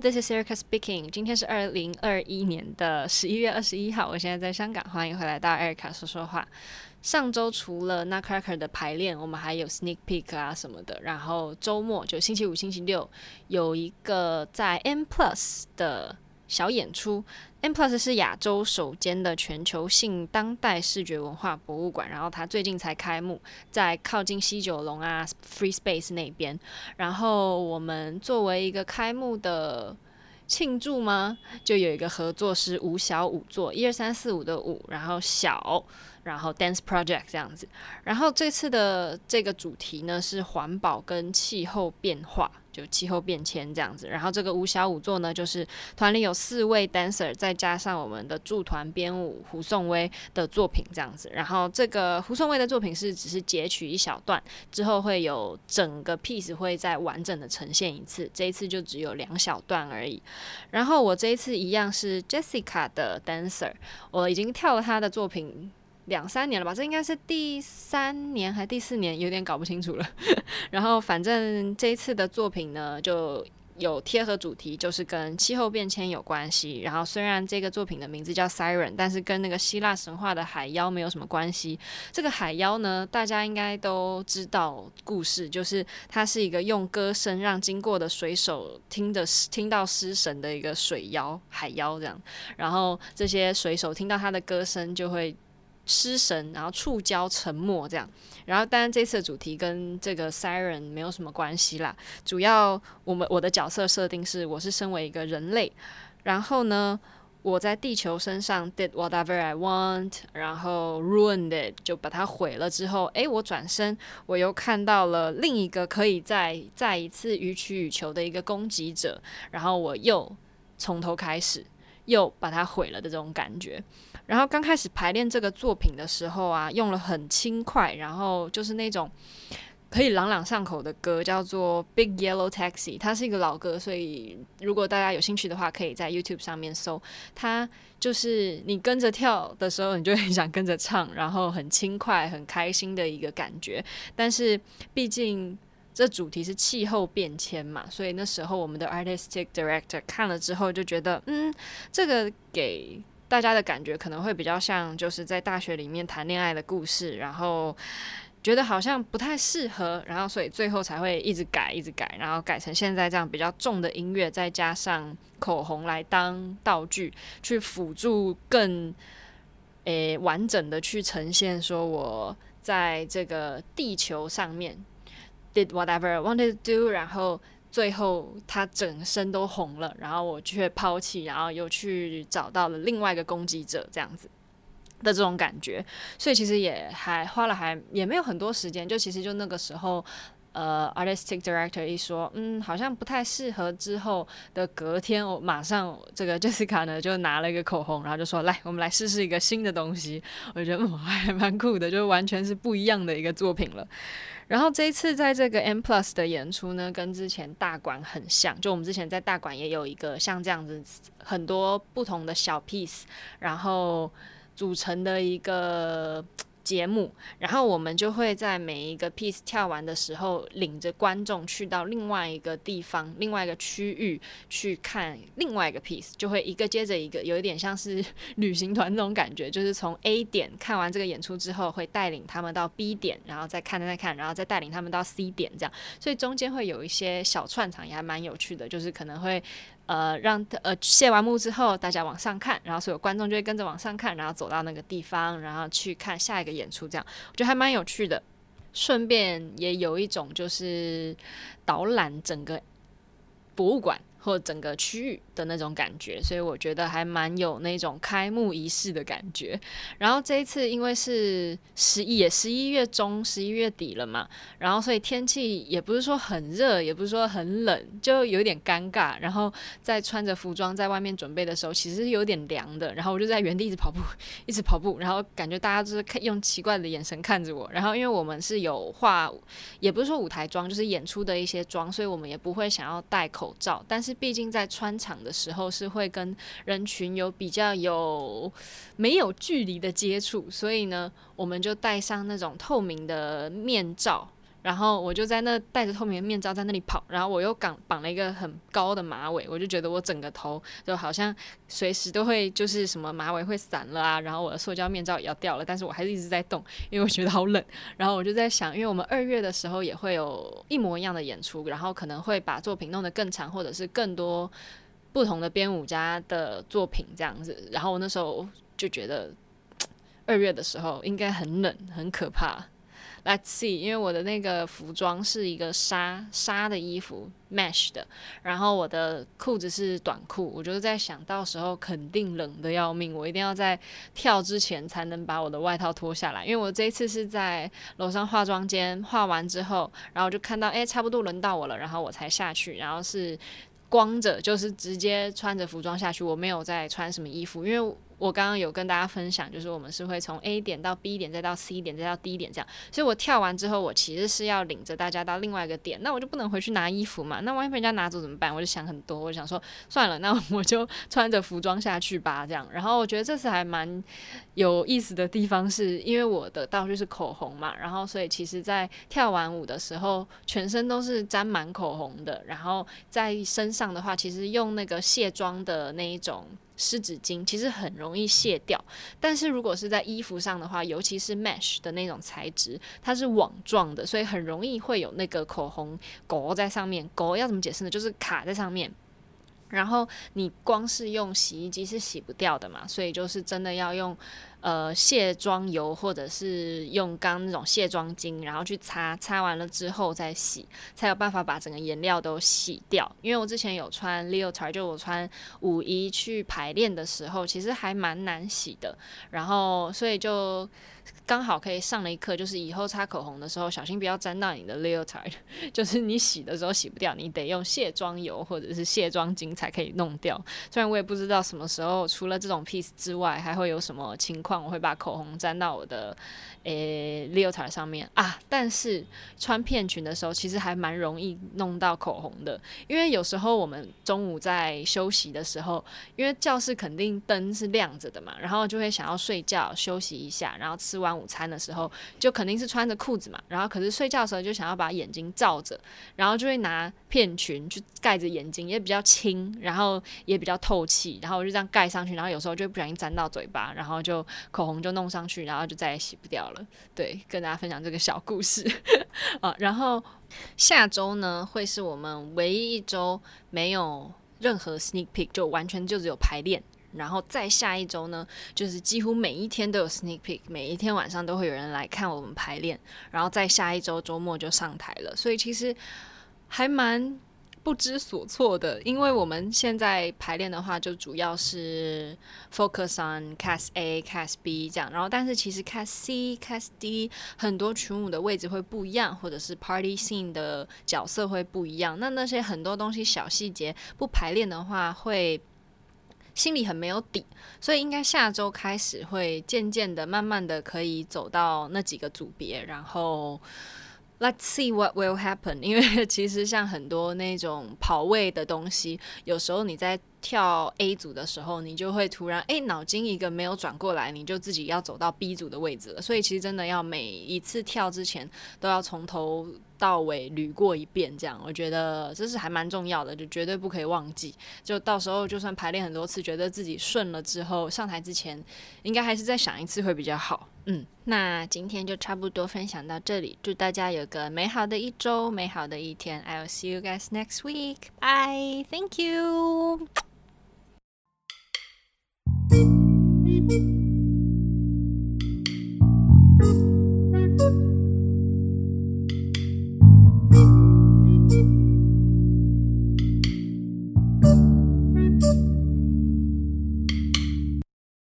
This is Erica speaking。今天是二零二一年的十一月二十一号，我现在在香港，欢迎回来到 Erica 说说话。上周除了 Nutcracker 的排练，我们还有 Sneak Peek 啊什么的。然后周末就星期五、星期六有一个在 M Plus 的小演出。M Plus 是亚洲首间的全球性当代视觉文化博物馆，然后它最近才开幕，在靠近西九龙啊 Free Space 那边。然后我们作为一个开幕的庆祝吗？就有一个合作是五小五座，一二三四五的五，然后小，然后 Dance Project 这样子。然后这次的这个主题呢是环保跟气候变化。就气候变迁这样子，然后这个五小五座呢，就是团里有四位 dancer，再加上我们的驻团编舞胡颂威的作品这样子。然后这个胡颂威的作品是只是截取一小段，之后会有整个 piece 会再完整的呈现一次，这一次就只有两小段而已。然后我这一次一样是 Jessica 的 dancer，我已经跳了她的作品。两三年了吧，这应该是第三年还是第四年，有点搞不清楚了。然后反正这一次的作品呢，就有贴合主题，就是跟气候变迁有关系。然后虽然这个作品的名字叫 Siren，但是跟那个希腊神话的海妖没有什么关系。这个海妖呢，大家应该都知道故事，就是它是一个用歌声让经过的水手听的听到失神的一个水妖海妖这样。然后这些水手听到他的歌声就会。失神，然后触礁沉没这样，然后当然这次的主题跟这个 Siren 没有什么关系啦。主要我们我的角色设定是，我是身为一个人类，然后呢，我在地球身上 did whatever I want，然后 ruined it 就把它毁了之后，诶，我转身我又看到了另一个可以再再一次予取予求的一个攻击者，然后我又从头开始。又把它毁了的这种感觉，然后刚开始排练这个作品的时候啊，用了很轻快，然后就是那种可以朗朗上口的歌，叫做《Big Yellow Taxi》，它是一个老歌，所以如果大家有兴趣的话，可以在 YouTube 上面搜。它就是你跟着跳的时候，你就很想跟着唱，然后很轻快、很开心的一个感觉。但是毕竟。这主题是气候变迁嘛，所以那时候我们的 artistic director 看了之后就觉得，嗯，这个给大家的感觉可能会比较像就是在大学里面谈恋爱的故事，然后觉得好像不太适合，然后所以最后才会一直改，一直改，然后改成现在这样比较重的音乐，再加上口红来当道具，去辅助更诶完整的去呈现说我在这个地球上面。Did whatever I wanted to do，然后最后他整身都红了，然后我却抛弃，然后又去找到了另外一个攻击者，这样子的这种感觉，所以其实也还花了还也没有很多时间，就其实就那个时候。呃，artistic director 一说，嗯，好像不太适合。之后的隔天，我马上这个 Jessica 呢就拿了一个口红，然后就说：“来，我们来试试一个新的东西。”我觉得 嗯还蛮酷的，就完全是不一样的一个作品了。然后这一次在这个 M Plus 的演出呢，跟之前大馆很像，就我们之前在大馆也有一个像这样子很多不同的小 piece，然后组成的一个。节目，然后我们就会在每一个 piece 跳完的时候，领着观众去到另外一个地方、另外一个区域去看另外一个 piece，就会一个接着一个，有一点像是 旅行团那种感觉，就是从 A 点看完这个演出之后，会带领他们到 B 点，然后再看、再看，然后再带领他们到 C 点，这样，所以中间会有一些小串场，也还蛮有趣的，就是可能会。呃，让呃谢完幕之后，大家往上看，然后所有观众就会跟着往上看，然后走到那个地方，然后去看下一个演演出，这样我觉得还蛮有趣的。顺便也有一种就是导览整个博物馆。或整个区域的那种感觉，所以我觉得还蛮有那种开幕仪式的感觉。然后这一次因为是十一，也十一月中、十一月底了嘛，然后所以天气也不是说很热，也不是说很冷，就有点尴尬。然后在穿着服装在外面准备的时候，其实是有点凉的。然后我就在原地一直跑步，一直跑步，然后感觉大家就是看用奇怪的眼神看着我。然后因为我们是有化，也不是说舞台妆，就是演出的一些妆，所以我们也不会想要戴口罩，但是。毕竟在穿场的时候是会跟人群有比较有没有距离的接触，所以呢，我们就戴上那种透明的面罩，然后我就在那戴着透明的面罩在那里跑，然后我又绑绑了一个很高的马尾，我就觉得我整个头就好像随时都会就是什么马尾会散了啊，然后我的塑胶面罩也要掉了，但是我还是一直在动，因为我觉得好冷。然后我就在想，因为我们二月的时候也会有一模一样的演出，然后可能会把作品弄得更长，或者是更多不同的编舞家的作品这样子。然后我那时候就觉得二月的时候应该很冷，很可怕。Let's see，因为我的那个服装是一个纱纱的衣服，mesh 的，然后我的裤子是短裤，我就是在想到时候肯定冷得要命，我一定要在跳之前才能把我的外套脱下来，因为我这一次是在楼上化妆间化完之后，然后就看到哎，差不多轮到我了，然后我才下去，然后是光着，就是直接穿着服装下去，我没有再穿什么衣服，因为。我刚刚有跟大家分享，就是我们是会从 A 点到 B 点，再到 C 点，再到 D 点这样。所以我跳完之后，我其实是要领着大家到另外一个点，那我就不能回去拿衣服嘛？那万一被人家拿走怎么办？我就想很多，我想说算了，那我就穿着服装下去吧，这样。然后我觉得这次还蛮有意思的地方是，因为我的道具是口红嘛，然后所以其实在跳完舞的时候，全身都是沾满口红的。然后在身上的话，其实用那个卸妆的那一种。湿纸巾其实很容易卸掉，但是如果是在衣服上的话，尤其是 mesh 的那种材质，它是网状的，所以很容易会有那个口红勾在上面。勾要怎么解释呢？就是卡在上面。然后你光是用洗衣机是洗不掉的嘛，所以就是真的要用。呃，卸妆油或者是用刚那种卸妆巾，然后去擦，擦完了之后再洗，才有办法把整个颜料都洗掉。因为我之前有穿 leotard，就我穿五一去排练的时候，其实还蛮难洗的。然后所以就刚好可以上了一课，就是以后擦口红的时候，小心不要沾到你的 leotard，就是你洗的时候洗不掉，你得用卸妆油或者是卸妆巾才可以弄掉。虽然我也不知道什么时候除了这种 piece 之外，还会有什么情况。我会把口红沾到我的诶 leotard 上面啊，但是穿片裙的时候，其实还蛮容易弄到口红的，因为有时候我们中午在休息的时候，因为教室肯定灯是亮着的嘛，然后就会想要睡觉休息一下，然后吃完午餐的时候，就肯定是穿着裤子嘛，然后可是睡觉的时候就想要把眼睛罩着，然后就会拿片裙去盖着眼睛，也比较轻，然后也比较透气，然后我就这样盖上去，然后有时候就不小心沾到嘴巴，然后就。口红就弄上去，然后就再也洗不掉了。对，跟大家分享这个小故事 啊。然后下周呢，会是我们唯一一周没有任何 sneak peek，就完全就只有排练。然后再下一周呢，就是几乎每一天都有 sneak peek，每一天晚上都会有人来看我们排练。然后再下一周周末就上台了，所以其实还蛮。不知所措的，因为我们现在排练的话，就主要是 focus on cast A、cast B 这样，然后但是其实 cast C、cast D 很多群舞的位置会不一样，或者是 party scene 的角色会不一样。那那些很多东西小细节不排练的话，会心里很没有底。所以应该下周开始会渐渐的、慢慢的可以走到那几个组别，然后。Let's see what will happen。因为其实像很多那种跑位的东西，有时候你在跳 A 组的时候，你就会突然诶，脑筋一个没有转过来，你就自己要走到 B 组的位置了。所以其实真的要每一次跳之前都要从头到尾捋过一遍，这样我觉得这是还蛮重要的，就绝对不可以忘记。就到时候就算排练很多次，觉得自己顺了之后，上台之前应该还是再想一次会比较好。嗯，那今天就差不多分享到这里，祝大家有个美好的一周，美好的一天。I'll see you guys next week. Bye. Thank you.